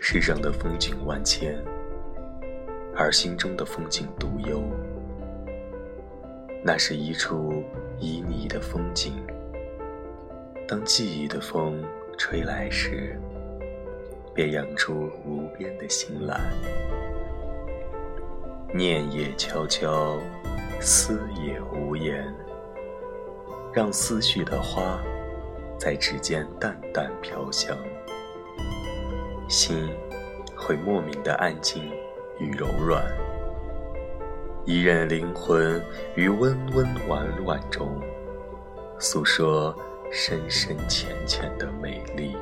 世上的风景万千，而心中的风景独有。那是一处旖旎的风景。当记忆的风吹来时，便扬出无边的心来。念也悄悄，思也无言，让思绪的花在指尖淡淡飘香，心会莫名的安静与柔软。一任灵魂于温温婉婉中，诉说深深浅浅的美丽。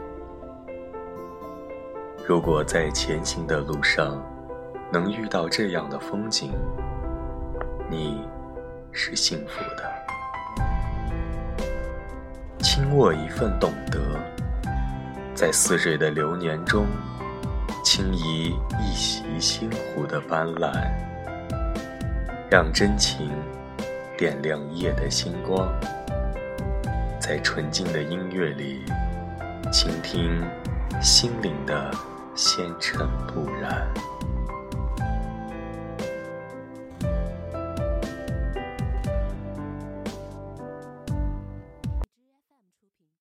如果在前行的路上，能遇到这样的风景，你是幸福的。轻握一份懂得，在似水的流年中，轻移一袭星湖的斑斓。让真情点亮夜的星光，在纯净的音乐里倾听心灵的纤尘不染。